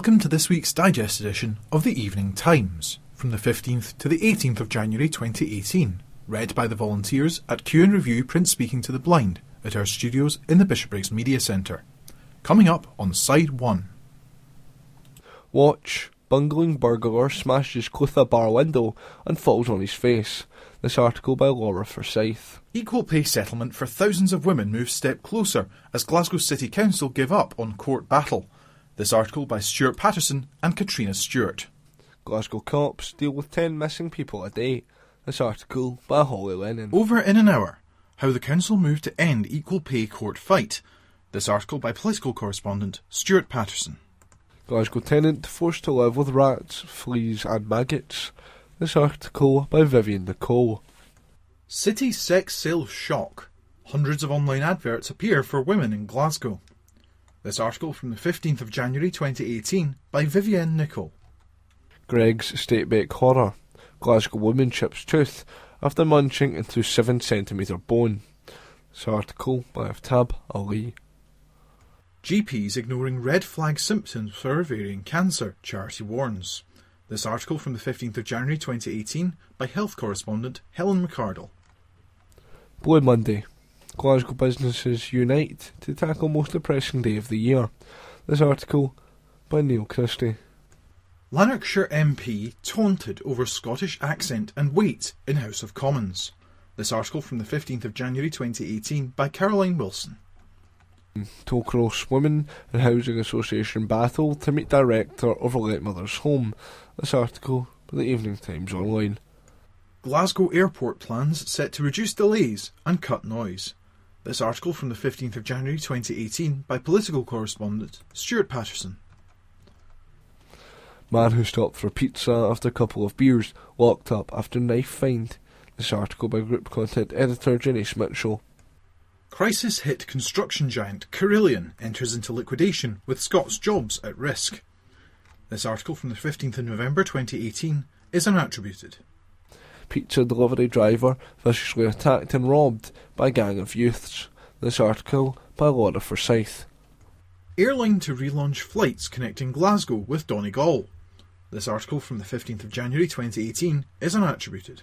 Welcome to this week's digest edition of the Evening Times from the 15th to the 18th of January 2018, read by the volunteers at Q and Review Print Speaking to the Blind at our studios in the Bishopbriggs Media Centre. Coming up on side 1. Watch. Bungling burglar smashes Clutha bar window and falls on his face. This article by Laura Forsyth. Equal pay settlement for thousands of women moves step closer as Glasgow City Council give up on court battle. This article by Stuart Patterson and Katrina Stewart. Glasgow cops deal with 10 missing people a day. This article by Holly Lennon. Over in an hour, how the council moved to end equal pay court fight. This article by political correspondent Stuart Patterson. Glasgow tenant forced to live with rats, fleas, and maggots. This article by Vivian Nicole. City sex sales shock. Hundreds of online adverts appear for women in Glasgow. This article from the 15th of January 2018 by Vivienne Nicole. Greggs Statebeck horror. Glasgow woman chips tooth after munching into 7 centimetre bone. This article by Aftab Ali. GPs ignoring red flag symptoms for ovarian cancer, charity warns. This article from the 15th of January 2018 by health correspondent Helen McCardle. Blue Monday. Glasgow businesses unite to tackle most depressing day of the year. This article by Neil Christie. Lanarkshire MP taunted over Scottish accent and weight in House of Commons. This article from the 15th of January 2018 by Caroline Wilson. Tollcross Women and Housing Association battle to meet director of Let Mother's Home. This article by the Evening Times Online. Glasgow airport plans set to reduce delays and cut noise. This article from the 15th of January 2018 by political correspondent Stuart Patterson. Man who stopped for pizza after a couple of beers locked up after knife find. This article by group content editor Jenny Mitchell. Crisis hit construction giant Carillion enters into liquidation with Scots jobs at risk. This article from the 15th of November 2018 is unattributed. Pizza delivery driver viciously attacked and robbed by a gang of youths. This article by Laura Forsyth. Airline to relaunch flights connecting Glasgow with Donegal. This article from the 15th of January 2018 is unattributed.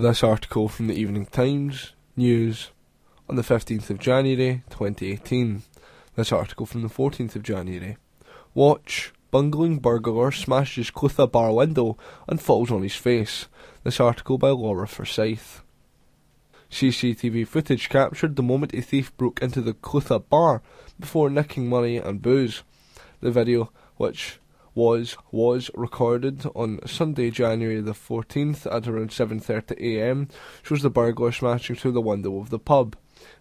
This article from the Evening Times News on the 15th of January 2018. This article from the 14th of January. Watch. Bungling burglar smashes Clutha bar window and falls on his face. This article by Laura Forsyth. CCTV footage captured the moment a thief broke into the Clutha bar before nicking money and booze. The video, which was was recorded on Sunday, January the 14th at around 7:30 a.m. shows the burglar smashing through the window of the pub.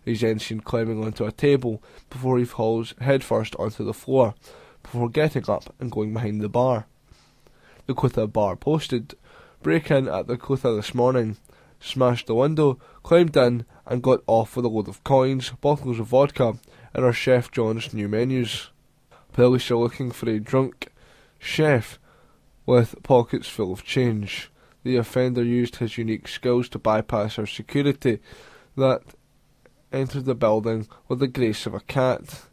He's then seen climbing onto a table before he falls headfirst onto the floor, before getting up and going behind the bar. The Clutha bar posted, break in at the Clutha this morning, smashed the window, climbed in and got off with a load of coins, bottles of vodka, and our Chef John's new menus. Police are looking for a drunk chef with pockets full of change. The offender used his unique skills to bypass our security that entered the building with the grace of a cat.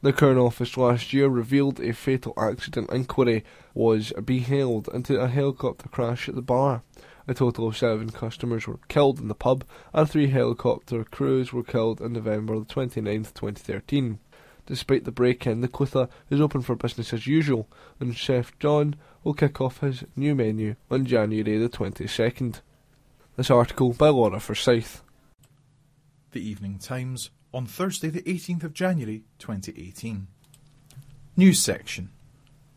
The Crown Office last year revealed a fatal accident inquiry was beheld into a helicopter crash at the bar. A total of seven customers were killed in the pub, and three helicopter crews were killed in November the 29th, 2013. Despite the break-in, the Clutha is open for business as usual, and Chef John will kick off his new menu on January the 22nd. This article by Laura Forsyth. The Evening Times on Thursday the 18th of January 2018. News section.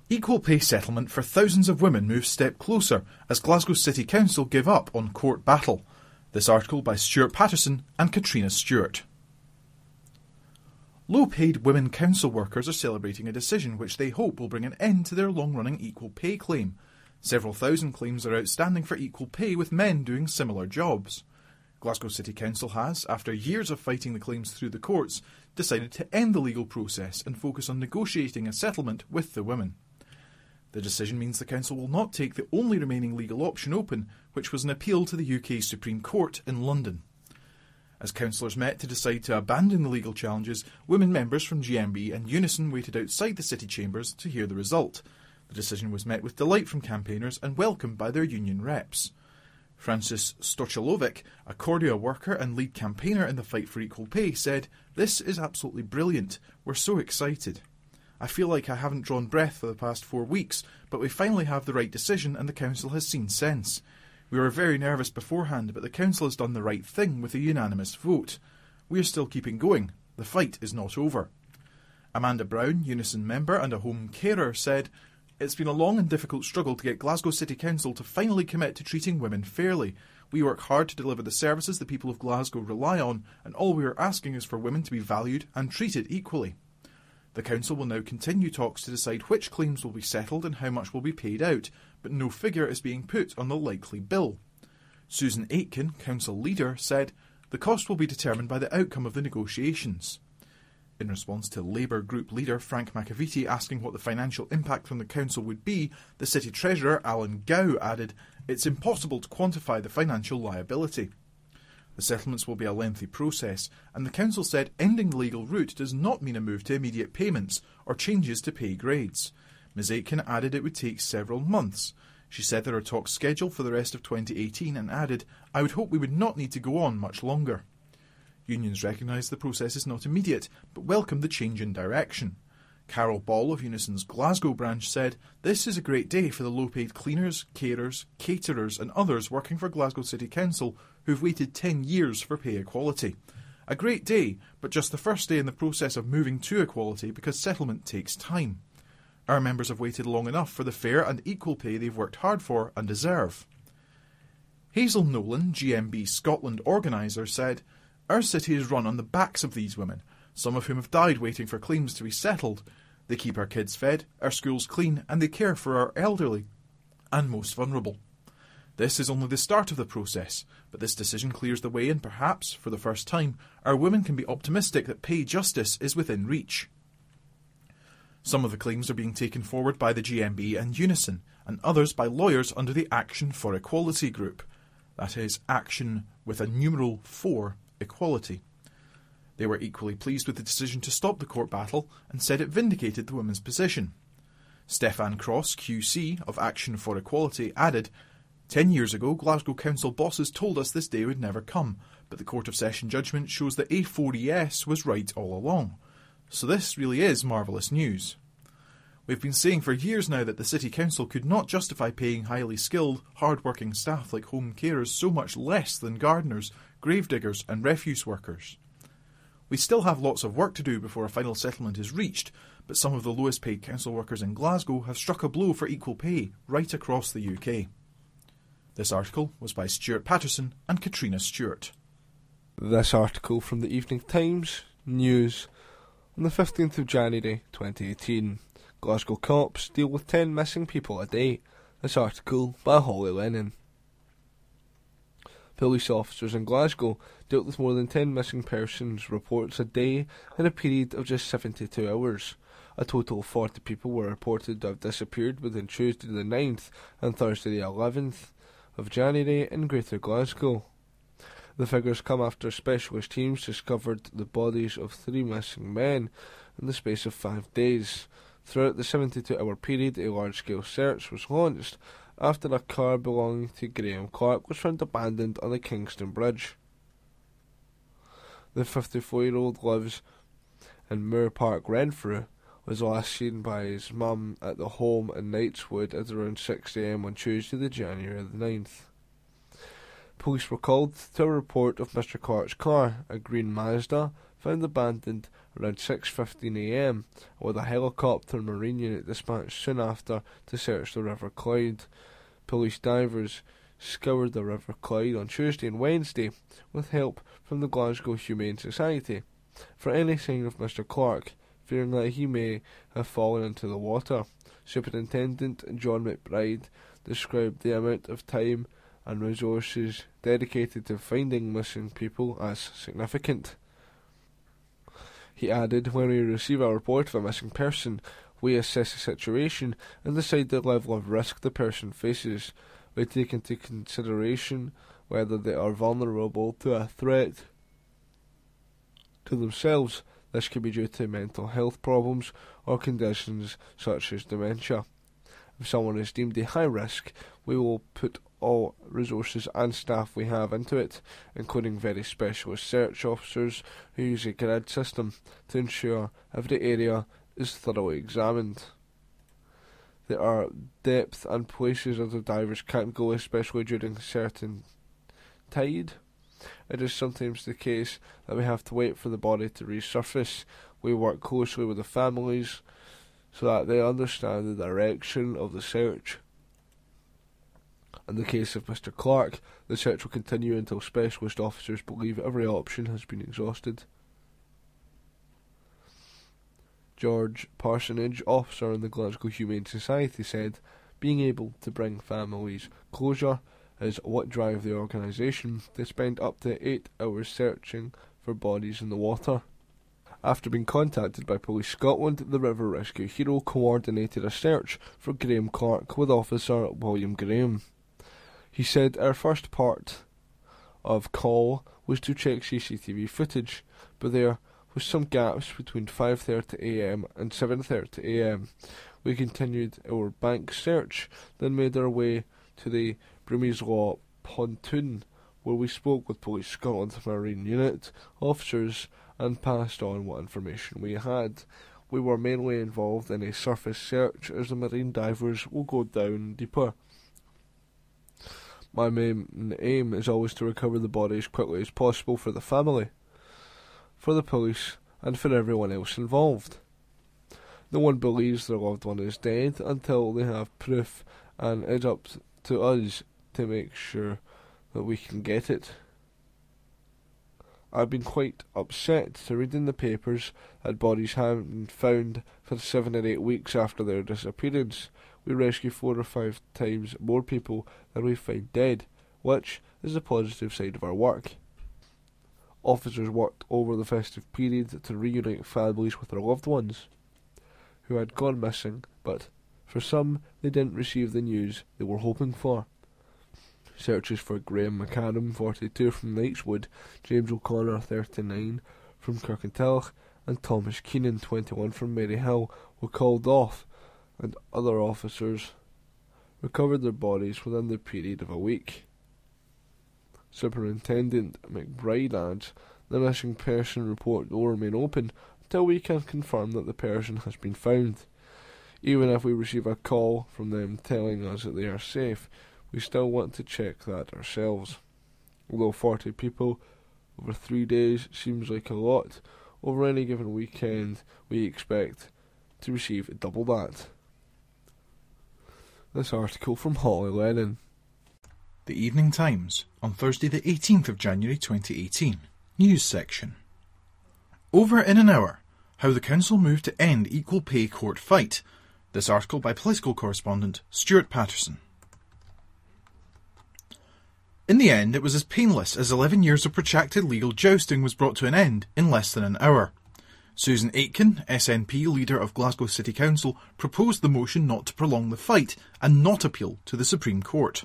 Equal pay settlement for thousands of women moves step closer as Glasgow City Council give up on court battle. This article by Stuart Patterson and Katrina Stewart. Low paid women council workers are celebrating a decision which they hope will bring an end to their long running equal pay claim. Several thousand claims are outstanding for equal pay with men doing similar jobs. Glasgow City Council has, after years of fighting the claims through the courts, decided to end the legal process and focus on negotiating a settlement with the women. The decision means the Council will not take the only remaining legal option open, which was an appeal to the UK Supreme Court in London. As councillors met to decide to abandon the legal challenges, women members from GMB and Unison waited outside the city chambers to hear the result. The decision was met with delight from campaigners and welcomed by their union reps. Francis Storchilovic, a Cordia worker and lead campaigner in the fight for equal pay, said, This is absolutely brilliant. We're so excited. I feel like I haven't drawn breath for the past four weeks, but we finally have the right decision and the Council has seen sense. We were very nervous beforehand, but the Council has done the right thing with a unanimous vote. We are still keeping going. The fight is not over. Amanda Brown, Unison member and a home carer, said, It's been a long and difficult struggle to get Glasgow City Council to finally commit to treating women fairly. We work hard to deliver the services the people of Glasgow rely on, and all we are asking is for women to be valued and treated equally. The Council will now continue talks to decide which claims will be settled and how much will be paid out, but no figure is being put on the likely bill. Susan Aitken, Council leader, said the cost will be determined by the outcome of the negotiations. In response to Labour group leader Frank McAveety asking what the financial impact from the Council would be, the City Treasurer Alan Gow added, It's impossible to quantify the financial liability. The settlements will be a lengthy process, and the Council said ending the legal route does not mean a move to immediate payments or changes to pay grades. Ms Aitken added it would take several months. She said there are talks scheduled for the rest of 2018 and added, I would hope we would not need to go on much longer. Unions recognise the process is not immediate, but welcome the change in direction. Carol Ball of Unison's Glasgow branch said, This is a great day for the low paid cleaners, carers, caterers, and others working for Glasgow City Council who've waited 10 years for pay equality. A great day, but just the first day in the process of moving to equality because settlement takes time. Our members have waited long enough for the fair and equal pay they've worked hard for and deserve. Hazel Nolan, GMB Scotland organiser, said, Our city is run on the backs of these women, some of whom have died waiting for claims to be settled. They keep our kids fed, our schools clean, and they care for our elderly and most vulnerable. This is only the start of the process, but this decision clears the way, and perhaps, for the first time, our women can be optimistic that pay justice is within reach. Some of the claims are being taken forward by the GMB and Unison, and others by lawyers under the Action for Equality group. That is, Action with a numeral 4 Equality. They were equally pleased with the decision to stop the court battle and said it vindicated the women's position. Stefan Cross, QC, of Action for Equality, added Ten years ago, Glasgow Council bosses told us this day would never come, but the Court of Session judgment shows that A4ES was right all along. So this really is marvellous news. We've been saying for years now that the City Council could not justify paying highly skilled, hard-working staff like home carers so much less than gardeners, gravediggers and refuse workers. We still have lots of work to do before a final settlement is reached, but some of the lowest paid council workers in Glasgow have struck a blow for equal pay right across the UK. This article was by Stuart Patterson and Katrina Stewart. This article from the Evening Times News on the 15th of January 2018. Glasgow cops deal with 10 missing people a day. This article by Holly Lennon. Police officers in Glasgow dealt with more than 10 missing persons reports a day in a period of just 72 hours. A total of 40 people were reported to have disappeared between Tuesday the 9th and Thursday the 11th of January in Greater Glasgow. The figures come after specialist teams discovered the bodies of three missing men in the space of five days. Throughout the 72 hour period, a large scale search was launched after a car belonging to Graham Clark was found abandoned on the Kingston Bridge. The 54 year old lives in Moor Park, Renfrew, was last seen by his mum at the home in Knightswood at around 6am on Tuesday, the January the 9th. Police were called to a report of Mr Clark's car, a green Mazda, found abandoned around 6.15am, with a helicopter and marine unit dispatched soon after to search the River Clyde. Police divers scoured the River Clyde on Tuesday and Wednesday with help from the Glasgow Humane Society for any sign of Mr Clark, fearing that he may have fallen into the water. Superintendent John McBride described the amount of time and resources dedicated to finding missing people as significant. He added, When we receive a report of a missing person, we assess the situation and decide the level of risk the person faces. We take into consideration whether they are vulnerable to a threat to themselves. This could be due to mental health problems or conditions such as dementia. If someone is deemed a high risk, we will put all resources and staff we have into it, including very specialist search officers who use a grid system to ensure every area is thoroughly examined. There are depth and places that the divers can't go, especially during certain tide. It is sometimes the case that we have to wait for the body to resurface. We work closely with the families so that they understand the direction of the search. In the case of Mr. Clark, the search will continue until specialist officers believe every option has been exhausted. George Parsonage, officer in the Glasgow Humane Society, said, Being able to bring families closure is what drive the organisation. They spend up to eight hours searching for bodies in the water. After being contacted by Police Scotland, the River Rescue Hero coordinated a search for Graham Clark with Officer William Graham. He said our first part of call was to check CCTV footage, but there was some gaps between 5:30 a.m. and 7:30 a.m. We continued our bank search, then made our way to the Law pontoon, where we spoke with Police Scotland Marine Unit officers and passed on what information we had. We were mainly involved in a surface search as the marine divers will go down deeper. My main aim is always to recover the body as quickly as possible for the family, for the police, and for everyone else involved. No one believes their loved one is dead until they have proof, and it's up to us to make sure that we can get it. I've been quite upset to read in the papers that bodies haven't been found for seven or eight weeks after their disappearance. We rescue four or five times more people than we find dead, which is the positive side of our work. Officers worked over the festive period to reunite families with their loved ones who had gone missing, but for some they didn't receive the news they were hoping for. Searches for Graham McAdam, 42 from Knightswood, James O'Connor, 39 from Kirkintilloch, and Thomas Keenan, 21 from Maryhill, were called off, and other officers recovered their bodies within the period of a week. Superintendent McBride adds the missing person report will remain open until we can confirm that the person has been found. Even if we receive a call from them telling us that they are safe, we still want to check that ourselves. Although 40 people over three days seems like a lot, over any given weekend we expect to receive double that. This article from Holly Lennon. The Evening Times on Thursday, the 18th of January 2018. News section. Over in an hour, how the council moved to end equal pay court fight. This article by political correspondent Stuart Patterson. In the end, it was as painless as 11 years of protracted legal jousting was brought to an end in less than an hour. Susan Aitken, SNP leader of Glasgow City Council, proposed the motion not to prolong the fight and not appeal to the Supreme Court.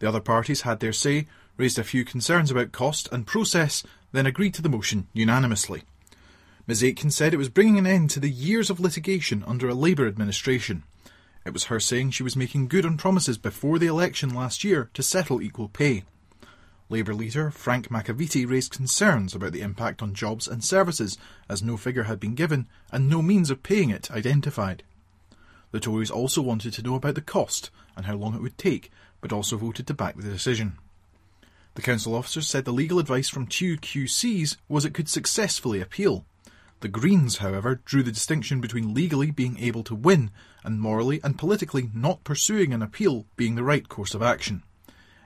The other parties had their say, raised a few concerns about cost and process, then agreed to the motion unanimously. Ms Aitken said it was bringing an end to the years of litigation under a Labour administration. It was her saying she was making good on promises before the election last year to settle equal pay. Labour leader Frank McAveety raised concerns about the impact on jobs and services, as no figure had been given and no means of paying it identified. The Tories also wanted to know about the cost and how long it would take, but also voted to back the decision. The council officer said the legal advice from two QCs was it could successfully appeal. The Greens, however, drew the distinction between legally being able to win and morally and politically not pursuing an appeal being the right course of action.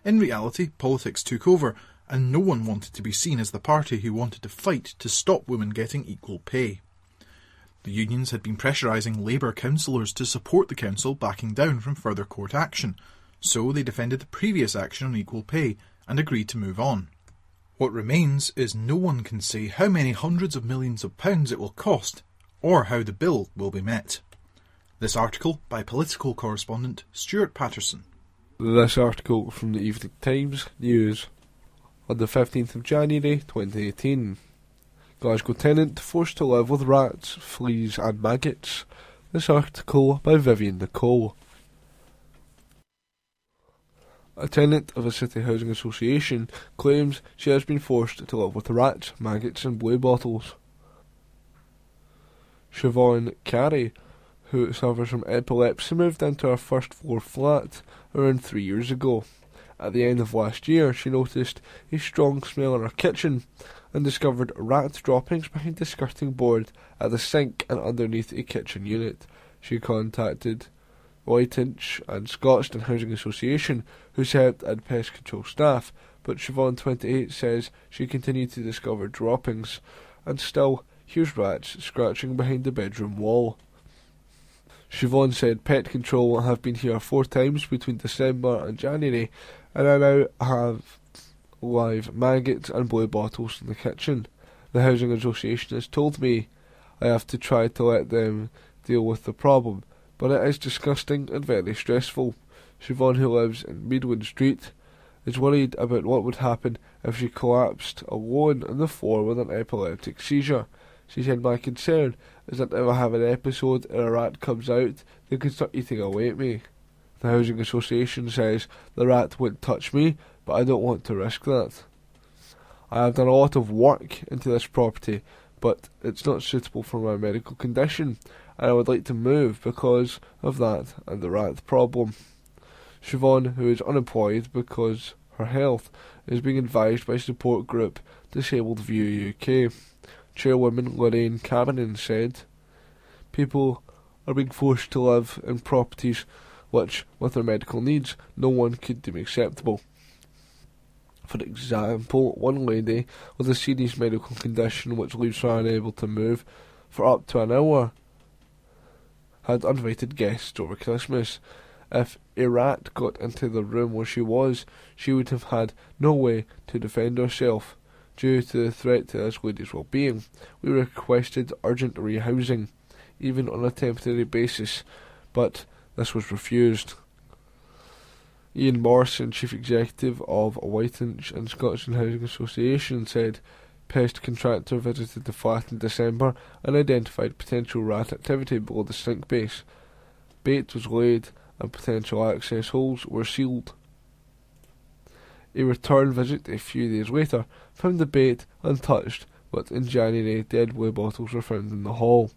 In reality, politics took over, and no one wanted to be seen as the party who wanted to fight to stop women getting equal pay. The unions had been pressurising Labour councillors to support the council backing down from further court action, so they defended the previous action on equal pay and agreed to move on. What remains is no one can say how many hundreds of millions of pounds it will cost, or how the bill will be met. This article by political correspondent Stuart Patterson. This article from the Evening Times News on the 15th of January 2018. Glasgow tenant forced to live with rats, fleas, and maggots. This article by Vivian Nicole. A tenant of a city housing association claims she has been forced to live with rats, maggots, and blue bottles. Siobhan Carey, who suffers from epilepsy, moved into her first floor flat around three years ago. At the end of last year, she noticed a strong smell in her kitchen and discovered rat droppings behind the skirting board at the sink and underneath a kitchen unit. She contacted Whiteinch and Scotstoun Housing Association, who said had pest control staff, but Siobhan 28 says she continued to discover droppings and still hears rats scratching behind the bedroom wall. Siobhan said pet control have been here four times between December and January, and I now have live maggots and blue bottles in the kitchen. The housing association has told me I have to try to let them deal with the problem, but it is disgusting and very stressful. Siobhan, who lives in Medwyn Street, is worried about what would happen if she collapsed alone on the floor with an epileptic seizure. She said, My concern is that if I have an episode and a rat comes out, they can start eating away at me. The Housing Association says the rat won't touch me, but I don't want to risk that. I have done a lot of work into this property, but it's not suitable for my medical condition, and I would like to move because of that and the rat problem. Siobhan, who is unemployed because her health, is being advised by support group Disabled View UK. Chairwoman Lorraine Cameron said, People are being forced to live in properties which, with their medical needs, no one could deem acceptable. For example, one lady with a serious medical condition which leaves her unable to move for up to an hour had uninvited guests over Christmas. If a rat got into the room where she was, she would have had no way to defend herself. Due to the threat to this lady's well-being, we requested urgent rehousing, even on a temporary basis, but this was refused. Ian Morrison, Chief Executive of Whiteinch and Scotstoun Housing Association, said pest contractor visited the flat in December and identified potential rat activity below the sink base. Bait was laid and potential access holes were sealed. A return visit a few days later found the bait untouched, but in January dead blue bottles were found in the hall.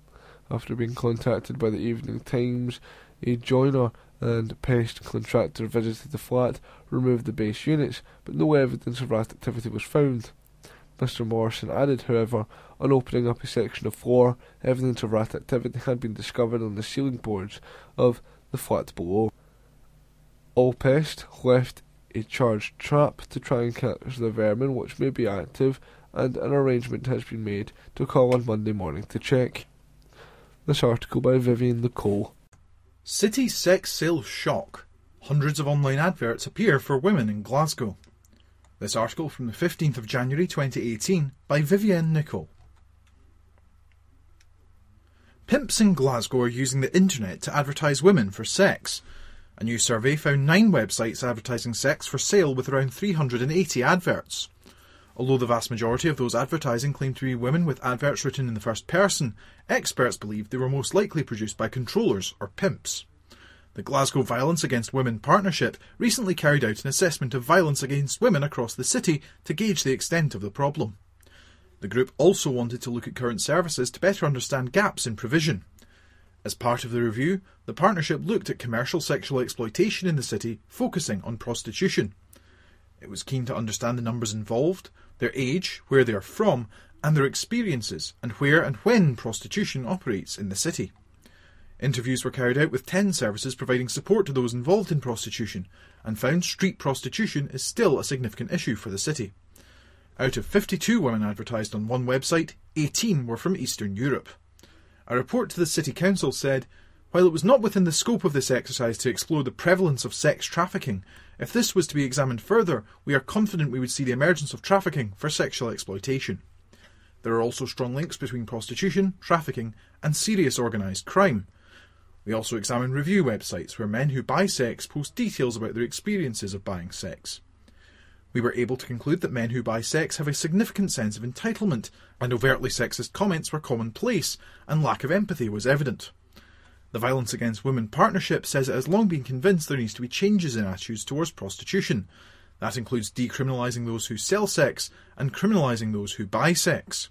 After being contacted by the Evening Times, a joiner and pest contractor visited the flat, removed the base units, but no evidence of rat activity was found. Mr. Morrison added, however, on opening up a section of floor, evidence of rat activity had been discovered on the ceiling boards of the flat below. Allpest left a charged trap to try and catch the vermin which may be active, and an arrangement has been made to call on Monday morning to check. This article by Vivian Nicole. City sex sales shock. Hundreds of online adverts appear for women in Glasgow. This article from the 15th of January 2018 by Vivienne Nicole. Pimps in Glasgow are using the internet to advertise women for sex. A new survey found nine websites advertising sex for sale with around 380 adverts. Although the vast majority of those advertising claimed to be women with adverts written in the first person, experts believe they were most likely produced by controllers or pimps. The Glasgow Violence Against Women Partnership recently carried out an assessment of violence against women across the city to gauge the extent of the problem. The group also wanted to look at current services to better understand gaps in provision. As part of the review, the partnership looked at commercial sexual exploitation in the city, focusing on prostitution. It was keen to understand the numbers involved, their age, where they are from, and their experiences, and where and when prostitution operates in the city. Interviews were carried out with 10 services providing support to those involved in prostitution, and found street prostitution is still a significant issue for the city. Out of 52 women advertised on one website, 18 were from Eastern Europe. A report to the City Council said While it was not within the scope of this exercise to explore the prevalence of sex trafficking, if this was to be examined further, we are confident we would see the emergence of trafficking for sexual exploitation. There are also strong links between prostitution, trafficking, and serious organised crime. We also examine review websites where men who buy sex post details about their experiences of buying sex. We were able to conclude that men who buy sex have a significant sense of entitlement, and overtly sexist comments were commonplace, and lack of empathy was evident. The Violence Against Women Partnership says it has long been convinced there needs to be changes in attitudes towards prostitution. That includes decriminalising those who sell sex and criminalising those who buy sex.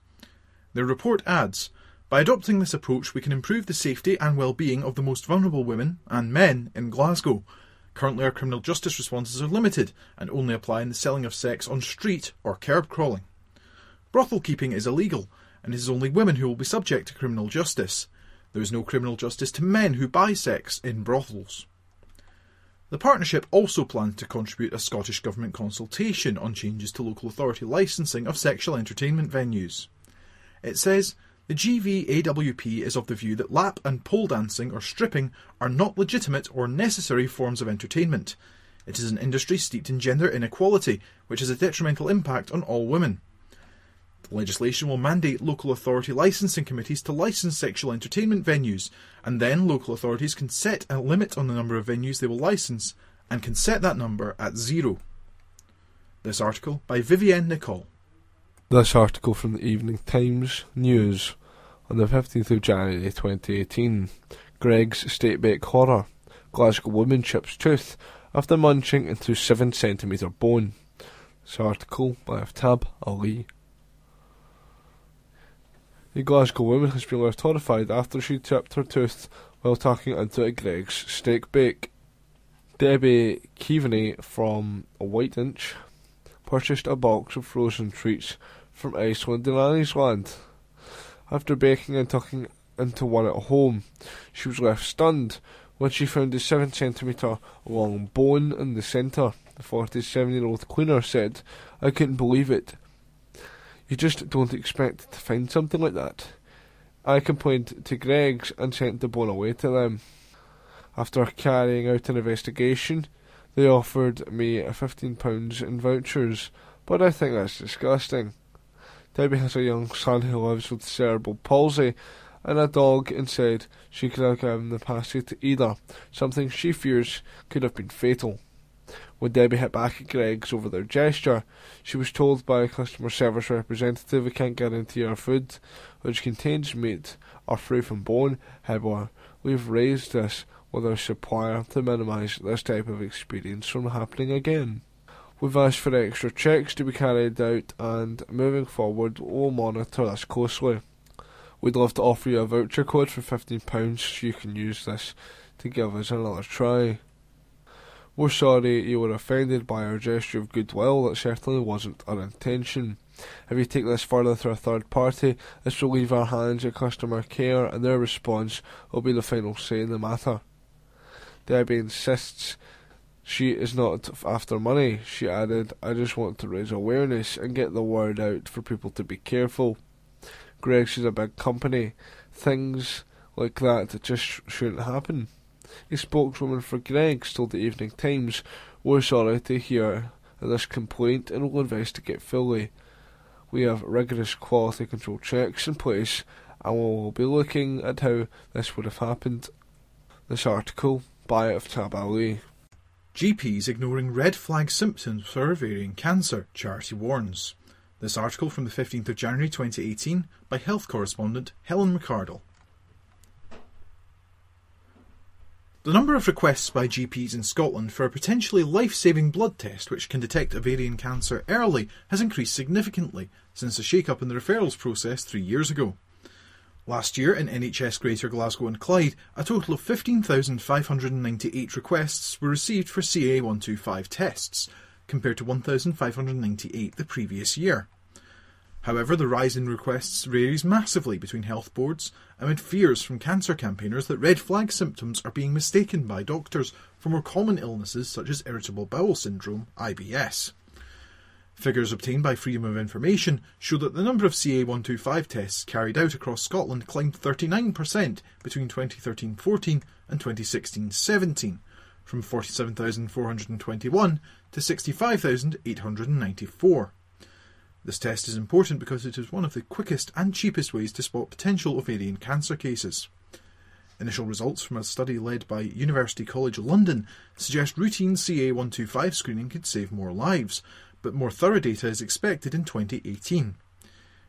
The report adds By adopting this approach, we can improve the safety and well being of the most vulnerable women and men in Glasgow. Currently, our criminal justice responses are limited and only apply in the selling of sex on street or curb crawling. Brothel keeping is illegal, and it is only women who will be subject to criminal justice. There is no criminal justice to men who buy sex in brothels. The partnership also plans to contribute a Scottish Government consultation on changes to local authority licensing of sexual entertainment venues. It says the GVAWP is of the view that lap and pole dancing or stripping are not legitimate or necessary forms of entertainment. It is an industry steeped in gender inequality, which has a detrimental impact on all women. The legislation will mandate local authority licensing committees to license sexual entertainment venues, and then local authorities can set a limit on the number of venues they will license, and can set that number at zero. This article by Vivienne Nicole. This article from the Evening Times News on the 15th of January 2018. Greggs Steak Bake Horror. Glasgow woman chips tooth after munching into 7 centimetre bone. This article by Aftab Ali. The Glasgow woman has been left horrified after she chipped her tooth while tucking into a Greggs steak bake. Debbie Keaveney from Whiteinch purchased a box of frozen treats from Iceland and Island. After baking and tucking into one at home, she was left stunned when she found a 7 centimetre long bone in the centre. The 47 year old cleaner said, I couldn't believe it. You just don't expect to find something like that. I complained to Greggs and sent the bone away to them. After carrying out an investigation, they offered me £15 in vouchers, but I think that's disgusting. Debbie has a young son who lives with cerebral palsy and a dog and said she could have given the pasty to either, something she fears could have been fatal. When Debbie hit back at Greggs over their gesture, she was told by a customer service representative we can't guarantee our food, which contains meat, are free from bone. However, we've raised this with our supplier to minimise this type of experience from happening again. We've asked for extra checks to be carried out, and moving forward, we'll monitor this closely. We'd love to offer you a voucher code for £15 so you can use this to give us another try. We're sorry you were offended by our gesture of goodwill, that certainly wasn't our intention. If you take this further through a third party, this will leave our hands at customer care and their response will be the final say in the matter. Debbie insists she is not after money. She added, I just want to raise awareness and get the word out for people to be careful. Greggs is a big company. Things like that just shouldn't happen. A spokeswoman for Greggs told the Evening Times, We're sorry to hear this complaint and will investigate fully. We have rigorous quality control checks in place and we will be looking at how this would have happened. This article by of. GPs ignoring red flag symptoms for ovarian cancer, Charity warns. This article from the 15th of January 2018 by health correspondent Helen McCardle. The number of requests by GPs in Scotland for a potentially life saving blood test which can detect ovarian cancer early has increased significantly since a shake up in the referrals process three years ago. Last year in NHS Greater Glasgow and Clyde, a total of 15,598 requests were received for CA125 tests, compared to 1,598 the previous year. However, the rise in requests varies massively between health boards amid fears from cancer campaigners that red flag symptoms are being mistaken by doctors for more common illnesses such as irritable bowel syndrome, IBS. Figures obtained by Freedom of Information show that the number of CA125 tests carried out across Scotland climbed 39% between 2013-14 and 2016-17, from 47,421 to 65,894. This test is important because it is one of the quickest and cheapest ways to spot potential ovarian cancer cases. Initial results from a study led by University College London suggest routine CA125 screening could save more lives, but more thorough data is expected in 2018.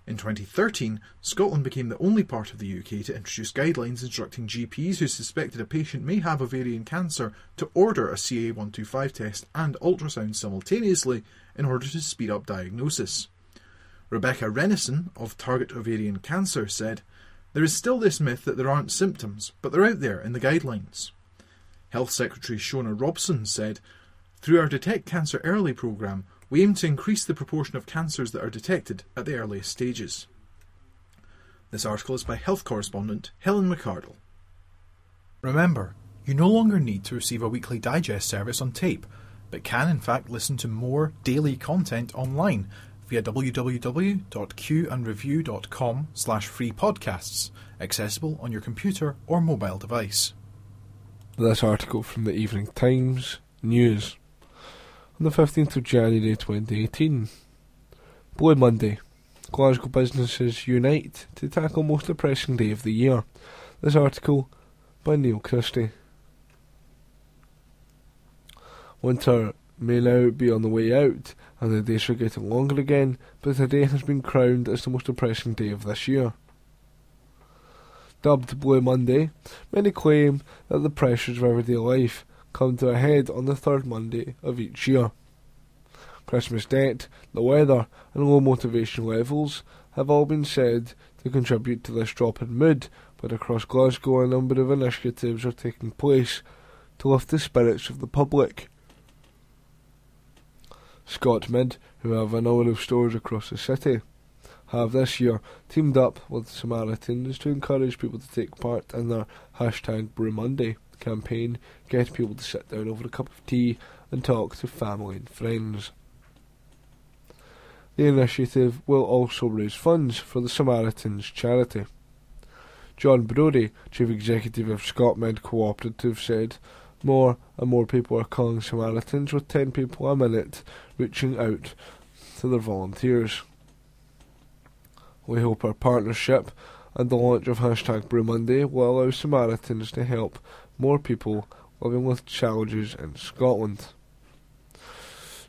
In 2013, Scotland became the only part of the UK to introduce guidelines instructing GPs who suspected a patient may have ovarian cancer to order a CA125 test and ultrasound simultaneously in order to speed up diagnosis. Rebecca Rennison of Target Ovarian Cancer said, There is still this myth that there aren't symptoms, but they're out there in the guidelines. Health Secretary Shona Robison said, Through our Detect Cancer Early programme, we aim to increase the proportion of cancers that are detected at the earliest stages. This article is by health correspondent Helen McCardle. Remember, you no longer need to receive a weekly digest service on tape, but can in fact listen to more daily content online via www.qandreview.com slash free podcasts, accessible on your computer or mobile device. This article from the Evening Times News on the 15th of January 2018. Blue Monday. Glasgow businesses unite to tackle most depressing day of the year. This article by Neil Christie. Winter may now be on the way out, and the days are getting longer again, but today has been crowned as the most depressing day of this year. Dubbed Blue Monday, many claim that the pressures of everyday life come to a head on the third Monday of each year. Christmas debt, the weather, and low motivation levels have all been said to contribute to this drop in mood, but across Glasgow a number of initiatives are taking place to lift the spirits of the public. Scotmid, who have a number of stores across the city, have this year teamed up with Samaritans to encourage people to take part in their hashtag Brew Monday campaign, get people to sit down over a cup of tea and talk to family and friends. The initiative will also raise funds for the Samaritans charity. John Brodie, Chief Executive of Scotmid Cooperative, said more and more people are calling Samaritans with 10 people a minute reaching out to their volunteers. We hope our partnership and the launch of hashtag Brew Monday will allow Samaritans to help more people living with challenges in Scotland.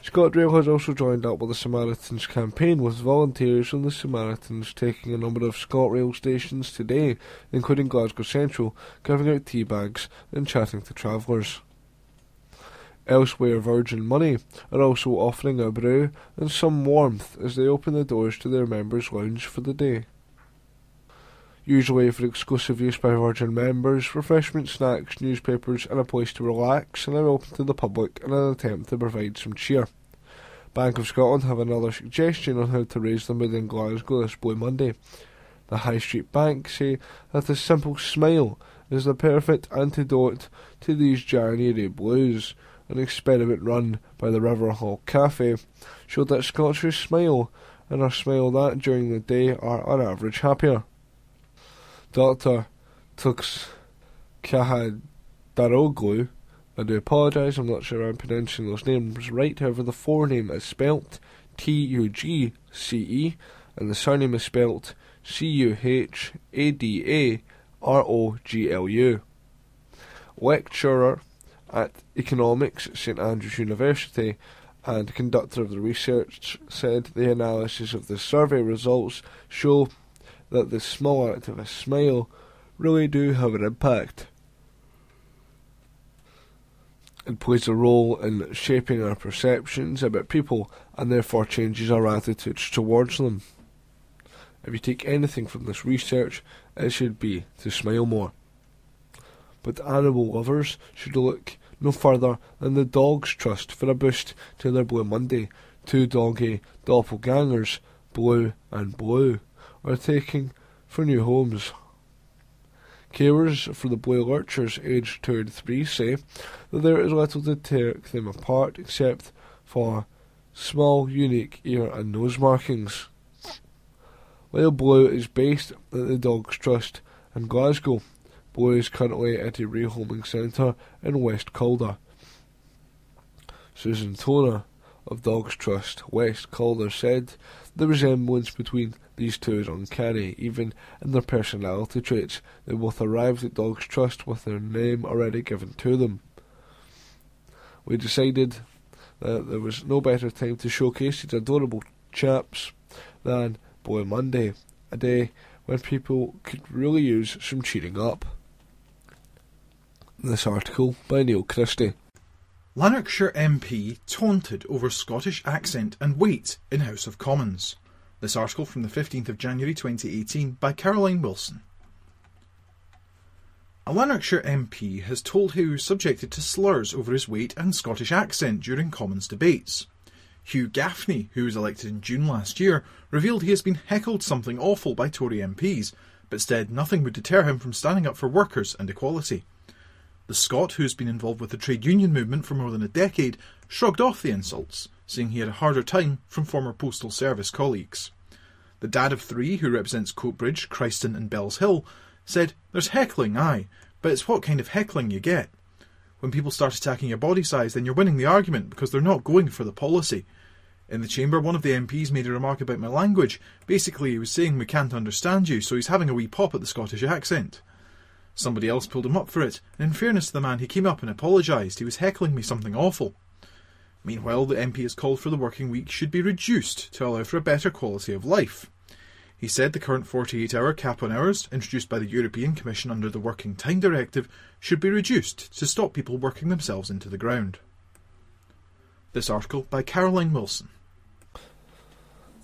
ScotRail has also joined up with the Samaritans campaign with volunteers from the Samaritans taking a number of ScotRail stations today, including Glasgow Central, giving out tea bags and chatting to travellers. Elsewhere, Virgin Money are also offering a brew and some warmth as they open the doors to their members' lounge for the day usually for exclusive use by Virgin members, refreshment, snacks, newspapers, and a place to relax, and are open to the public in an attempt to provide some cheer. Bank of Scotland have another suggestion on how to raise the mood in Glasgow this Blue Monday. The High Street Bank say that a simple smile is the perfect antidote to these January blues. An experiment run by the Riverhall Cafe showed that Scots who smile and are smiled at during the day are on average happier. Dr. Tux Kahadaroglu. I do apologise, I'm not sure I'm pronouncing those names right, however, the forename is spelt T U G C E, and the surname is spelt C U H A D A R O G L U. Lecturer at Economics at St Andrews University and conductor of the research said the analysis of the survey results show that the small act of a smile really do have an impact. It plays a role in shaping our perceptions about people and therefore changes our attitudes towards them. If you take anything from this research, it should be to smile more. But animal lovers should look no further than the Dogs Trust for a boost to their Blue Monday. Two doggy doppelgangers, Blue and Blue, are taking for new homes. Carers for the Blue Lurchers aged 2 and 3 say that there is little to tear them apart except for small, unique ear and nose markings. While Blue is based at the Dogs Trust in Glasgow, Blue is currently at a rehoming centre in West Calder. Susan Toner of Dogs Trust West Calder said the resemblance between these two is uncanny, even in their personality traits. They both arrived at Dogs Trust with their name already given to them. We decided that there was no better time to showcase these adorable chaps than Boy Monday, a day when people could really use some cheering up. This article by Neil Christie. Lanarkshire MP taunted over Scottish accent and weight in House of Commons. This article from the 15th of January 2018 by Caroline Wilson. A Lanarkshire MP has told he was subjected to slurs over his weight and Scottish accent during Commons debates. Hugh Gaffney, who was elected in June last year, revealed he has been heckled something awful by Tory MPs, but said nothing would deter him from standing up for workers and equality. The Scot, who has been involved with the trade union movement for more than a decade, shrugged off the insults, saying he had a harder time from former postal service colleagues. The dad of three, who represents Coatbridge, Chryston, and Bellshill, said, There's heckling, aye, but it's what kind of heckling you get. When people start attacking your body size, then you're winning the argument because they're not going for the policy. In the chamber, one of the MPs made a remark about my language. Basically, he was saying we can't understand you, so he's having a wee pop at the Scottish accent. Somebody else pulled him up for it, and in fairness to the man, he came up and apologised. He was heckling me something awful. Meanwhile, the MP has called for the working week should be reduced to allow for a better quality of life. He said the current 48 hour cap on hours, introduced by the European Commission under the Working Time Directive, should be reduced to stop people working themselves into the ground. This article by Caroline Wilson.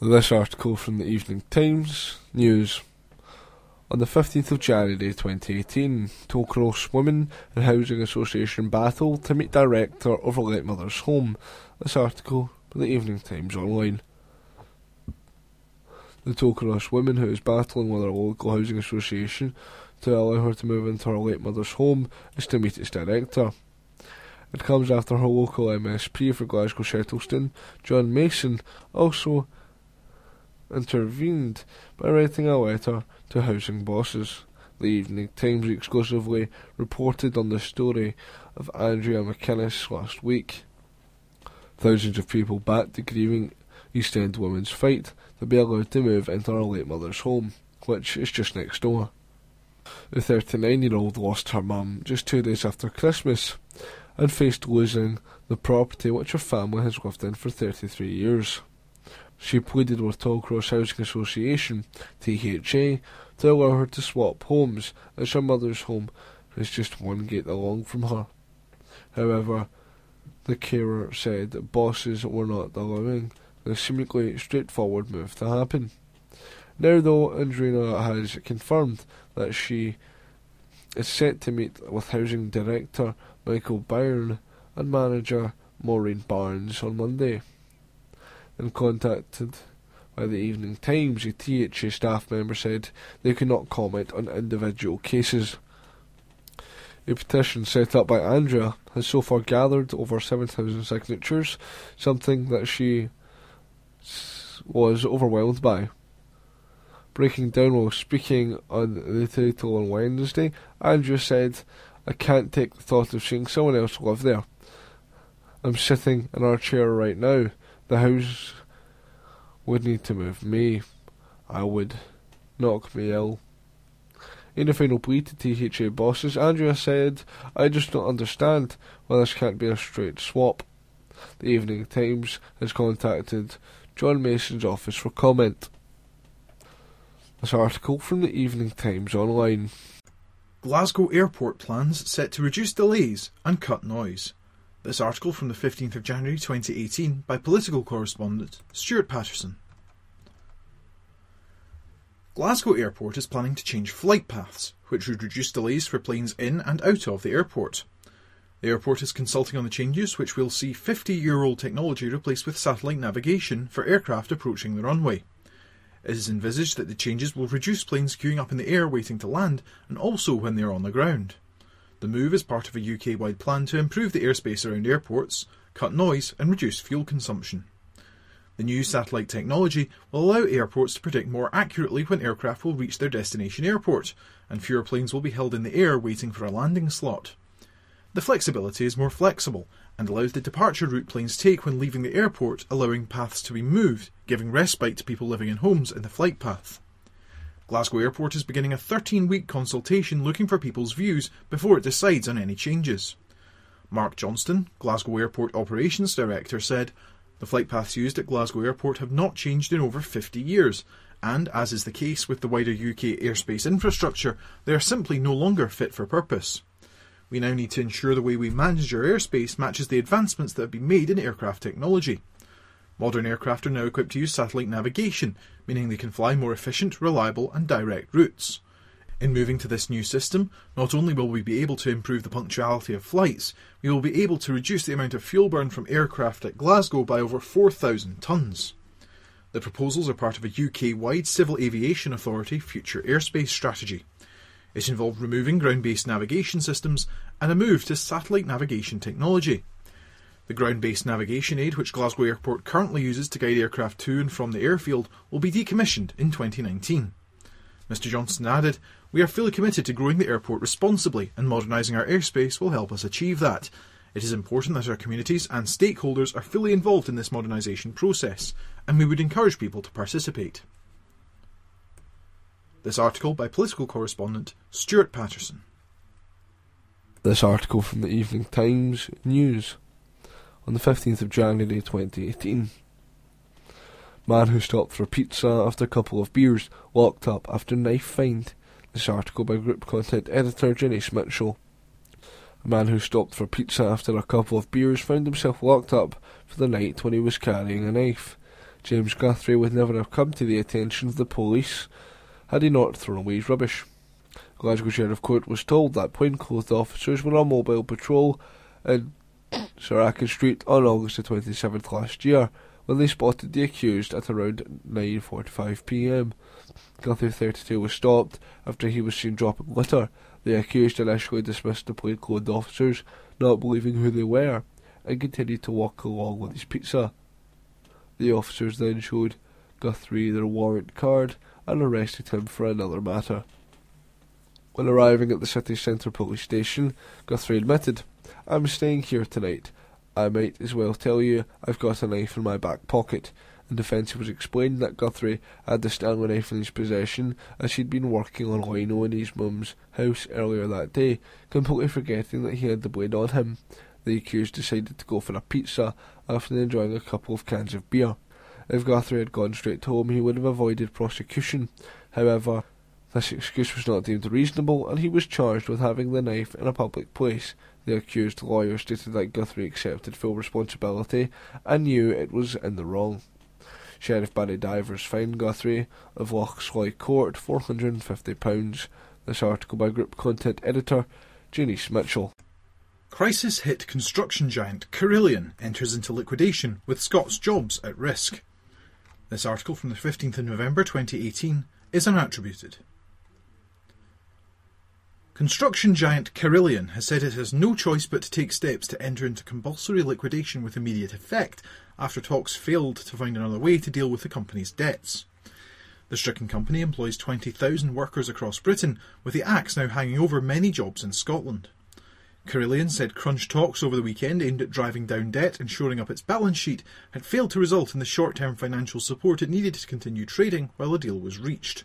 This article from the Evening Times News. On the 15th of January 2018, Tollcross Women and Housing Association battled to meet director of late mother's home. This article from the Evening Times Online. The Tollcross woman who is battling with her local housing association to allow her to move into her late mother's home is to meet its director. It comes after her local MSP for Glasgow Shettleston, John Mason, also intervened by writing a letter to housing bosses. The Evening Times exclusively reported on the story of Andrea McInnes last week. Thousands of people backed the grieving East End woman's fight to be allowed to move into her late mother's home, which is just next door. The 39 year old lost her mum just two days after Christmas and faced losing the property which her family has lived in for 33 years. She pleaded with Tollcross Housing Association, THA, to allow her to swap homes, as her mother's home is just one gate along from her. However, the carer said that bosses were not allowing the seemingly straightforward move to happen. Now, though, Andrina has confirmed that she is set to meet with Housing Director Michael Byrne and Manager Maureen Barnes on Monday and contacted by the Evening Times, a THA staff member said they could not comment on individual cases. A petition set up by Andrea has so far gathered over 7,000 signatures, something that she was overwhelmed by. Breaking down while speaking on the title on Wednesday, Andrea said, I can't take the thought of seeing someone else live there. I'm sitting in our chair right now. The house would need to move me. I would knock me ill. In a final plea to THA bosses, Andrea said, I just don't understand why this can't be a straight swap. The Evening Times has contacted John Mason's office for comment. This article from the Evening Times Online. Glasgow Airport plans set to reduce delays and cut noise. This article from the 15th of January 2018 by political correspondent Stewart Paterson. Glasgow Airport is planning to change flight paths, which would reduce delays for planes in and out of the airport. The airport is consulting on the changes, which will see 50 year old technology replaced with satellite navigation for aircraft approaching the runway. It is envisaged that the changes will reduce planes queuing up in the air waiting to land, and also when they are on the ground. The move is part of a UK wide plan to improve the airspace around airports, cut noise, and reduce fuel consumption. The new satellite technology will allow airports to predict more accurately when aircraft will reach their destination airport, and fewer planes will be held in the air waiting for a landing slot. The flexibility is more flexible and allows the departure route planes take when leaving the airport, allowing paths to be moved, giving respite to people living in homes in the flight path. Glasgow Airport is beginning a 13 week consultation looking for people's views before it decides on any changes. Mark Johnston, Glasgow Airport Operations Director, said the flight paths used at Glasgow Airport have not changed in over 50 years, and as is the case with the wider UK airspace infrastructure, they are simply no longer fit for purpose. We now need to ensure the way we manage our airspace matches the advancements that have been made in aircraft technology. Modern aircraft are now equipped to use satellite navigation, meaning they can fly more efficient, reliable, and direct routes. In moving to this new system, not only will we be able to improve the punctuality of flights, we will be able to reduce the amount of fuel burn from aircraft at Glasgow by over 4,000 tonnes. The proposals are part of a UK wide Civil Aviation Authority future airspace strategy. It involved removing ground based navigation systems and a move to satellite navigation technology. The ground based navigation aid, which Glasgow Airport currently uses to guide aircraft to and from the airfield, will be decommissioned in 2019. Mr Johnston added, We are fully committed to growing the airport responsibly, and modernising our airspace will help us achieve that. It is important that our communities and stakeholders are fully involved in this modernisation process, and we would encourage people to participate. This article by political correspondent Stewart Paterson. This article from the Evening Times News on the 15th of January 2018. Man who stopped for pizza after a couple of beers locked up after knife find. This article by group content editor Jenny Mitchell. A man who stopped for pizza after a couple of beers found himself locked up for the night when he was carrying a knife. James Guthrie would never have come to the attention of the police had he not thrown away his rubbish. Glasgow Sheriff Court was told that plainclothes officers were on mobile patrol in Saracen Street on August the 27th last year when they spotted the accused at around 9.45pm. Guthrie 32 was stopped after he was seen dropping litter. The accused initially dismissed the plainclothes officers, not believing who they were, and continued to walk along with his pizza. The officers then showed Guthrie their warrant card and arrested him for another matter. When arriving at the city centre police station, Guthrie admitted, I'm staying here tonight. I might as well tell you I've got a knife in my back pocket. In defence, was explained that Guthrie had the Stanley knife in his possession as he'd been working on lino in his mum's house earlier that day, completely forgetting that he had the blade on him. The accused decided to go for a pizza after enjoying a couple of cans of beer. If Guthrie had gone straight home, he would have avoided prosecution. However, this excuse was not deemed reasonable, and he was charged with having the knife in a public place. The accused lawyer stated that Guthrie accepted full responsibility and knew it was in the wrong. Sheriff Barry Divers fined Guthrie of Lochsloy Court £450. This article by Group Content Editor Janice Mitchell. Crisis hit construction giant Carillion enters into liquidation with Scots jobs at risk. This article from the 15th of November 2018 is unattributed. Construction giant Carillion has said it has no choice but to take steps to enter into compulsory liquidation with immediate effect after talks failed to find another way to deal with the company's debts. The stricken company employs 20,000 workers across Britain, with the axe now hanging over many jobs in Scotland. Carillion said crunch talks over the weekend aimed at driving down debt and shoring up its balance sheet had failed to result in the short term financial support it needed to continue trading while a deal was reached.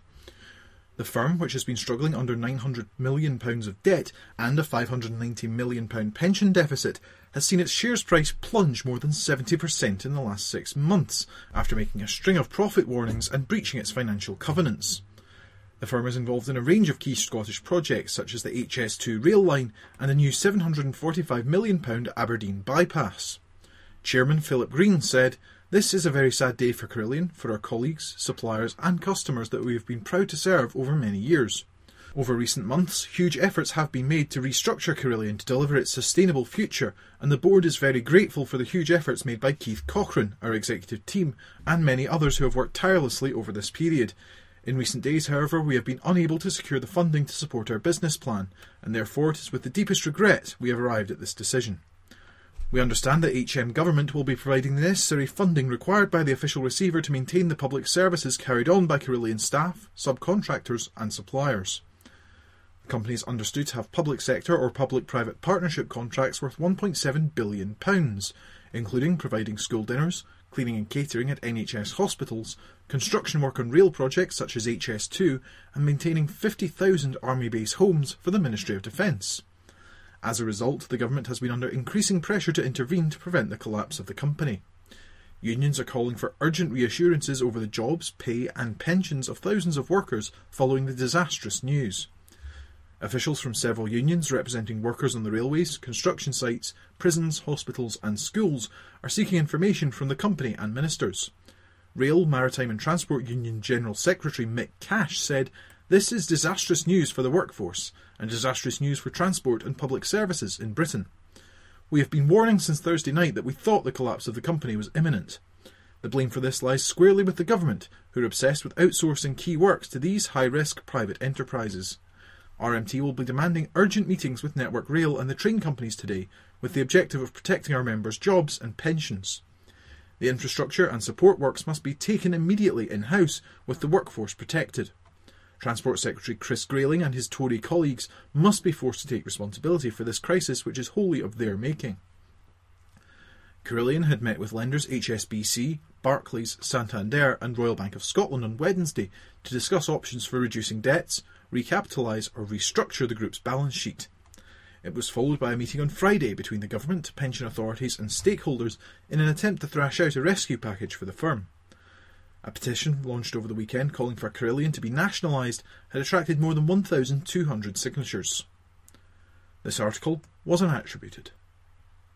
The firm, which has been struggling under £900 million of debt and a £590 million pension deficit, has seen its shares price plunge more than 70% in the last six months, after making a string of profit warnings and breaching its financial covenants. The firm is involved in a range of key Scottish projects, such as the HS2 rail line and the new £745 million Aberdeen bypass. Chairman Philip Green said, this is a very sad day for Carillion, for our colleagues, suppliers, and customers that we have been proud to serve over many years. Over recent months, huge efforts have been made to restructure Carillion to deliver its sustainable future, and the board is very grateful for the huge efforts made by Keith Cochrane, our executive team, and many others who have worked tirelessly over this period. In recent days, however, we have been unable to secure the funding to support our business plan, and therefore it is with the deepest regret we have arrived at this decision. We understand that HM Government will be providing the necessary funding required by the official receiver to maintain the public services carried on by Carillion staff, subcontractors, and suppliers. The company is understood to have public sector or public private partnership contracts worth £1.7 billion, including providing school dinners, cleaning and catering at NHS hospitals, construction work on rail projects such as HS2, and maintaining 50,000 Army base homes for the Ministry of Defence. As a result, the government has been under increasing pressure to intervene to prevent the collapse of the company. Unions are calling for urgent reassurances over the jobs, pay, and pensions of thousands of workers following the disastrous news. Officials from several unions representing workers on the railways, construction sites, prisons, hospitals, and schools are seeking information from the company and ministers. Rail, Maritime and Transport Union General Secretary Mick Cash said, This is disastrous news for the workforce and disastrous news for transport and public services in Britain. We have been warning since Thursday night that we thought the collapse of the company was imminent. The blame for this lies squarely with the government, who are obsessed with outsourcing key works to these high risk private enterprises. RMT will be demanding urgent meetings with Network Rail and the train companies today with the objective of protecting our members' jobs and pensions. The infrastructure and support works must be taken immediately in house with the workforce protected. Transport Secretary Chris Grayling and his Tory colleagues must be forced to take responsibility for this crisis, which is wholly of their making. Carillion had met with lenders HSBC, Barclays, Santander, and Royal Bank of Scotland on Wednesday to discuss options for reducing debts, recapitalise, or restructure the group's balance sheet. It was followed by a meeting on Friday between the government, pension authorities, and stakeholders in an attempt to thrash out a rescue package for the firm. A petition launched over the weekend calling for Carillion to be nationalised had attracted more than 1,200 signatures. This article was unattributed.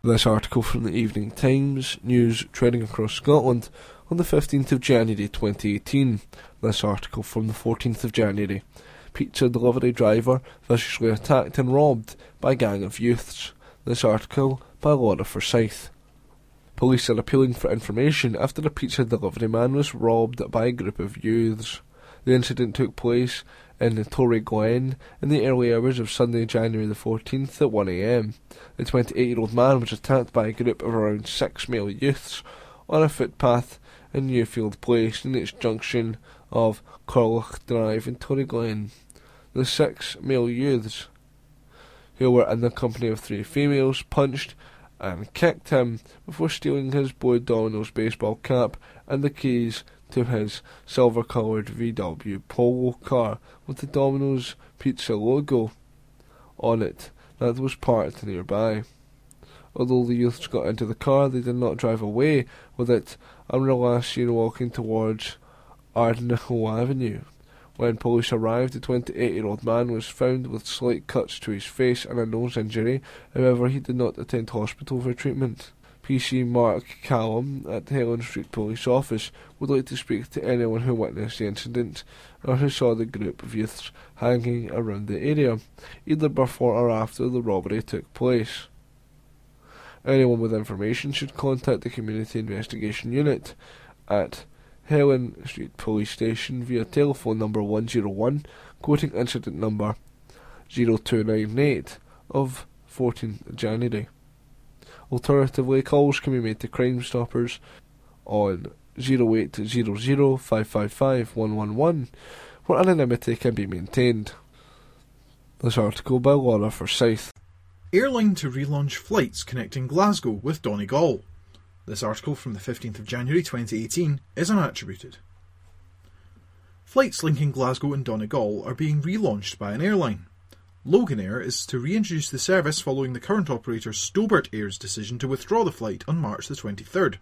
This article from the Evening Times, news trading across Scotland on the 15th of January 2018. This article from the 14th of January. Pizza delivery driver viciously attacked and robbed by gang of youths. This article by Laura Forsyth. Police are appealing for information after a pizza delivery man was robbed by a group of youths. The incident took place in the Toryglen in the early hours of Sunday, January the 14th at 1am. The 28 year old man was attacked by a group of around six male youths on a footpath in Newfield Place in its junction of Corlach Drive and Toryglen. The six male youths, who were in the company of three females, punched and kicked him before stealing his Boy Domino's baseball cap and the keys to his silver coloured VW Polo car with the Domino's Pizza logo on it that was parked nearby. Although the youths got into the car, they did not drive away with it and were last seen walking towards Ardnahoe Avenue. When police arrived, the 28 year old man was found with slight cuts to his face and a nose injury. However, he did not attend hospital for treatment. PC Mark Callum at the Helen Street Police Office would like to speak to anyone who witnessed the incident or who saw the group of youths hanging around the area, either before or after the robbery took place. Anyone with information should contact the Community Investigation Unit at Helen Street Police Station via telephone number 101, quoting incident number 0298 of 14th January. Alternatively, calls can be made to Crime Stoppers on 0800 555 111, where anonymity can be maintained. This article by Laura Forsyth. Airline to relaunch flights connecting Glasgow with Donegal. This article from the 15th of January 2018 is unattributed. Flights linking Glasgow and Donegal are being relaunched by an airline. Loganair is to reintroduce the service following the current operator Stobart Air's decision to withdraw the flight on March the 23rd.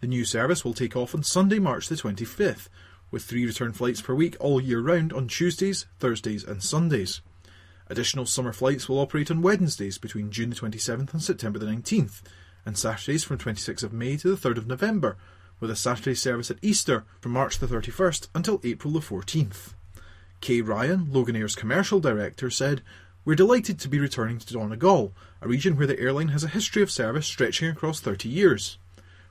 The new service will take off on Sunday, March the 25th, with three return flights per week all year round on Tuesdays, Thursdays, and Sundays. Additional summer flights will operate on Wednesdays between June the 27th and September the 19th, and Saturdays from 26th of May to the 3rd of November, with a Saturday service at Easter from March the 31st until April the 14th. Kay Ryan, Loganair's commercial director, said, We're delighted to be returning to Donegal, a region where the airline has a history of service stretching across 30 years.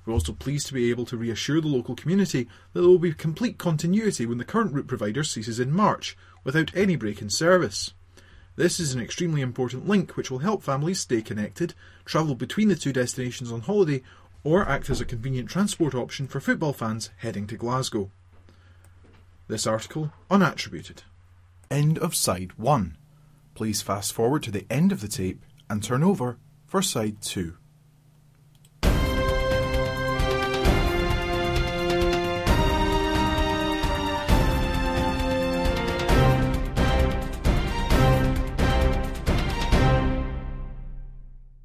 We're also pleased to be able to reassure the local community that there will be complete continuity when the current route provider ceases in March, without any break in service. This is an extremely important link which will help families stay connected, travel between the two destinations on holiday, or act as a convenient transport option for football fans heading to Glasgow. This article unattributed. End of side 1. Please fast forward to the end of the tape and turn over for side 2.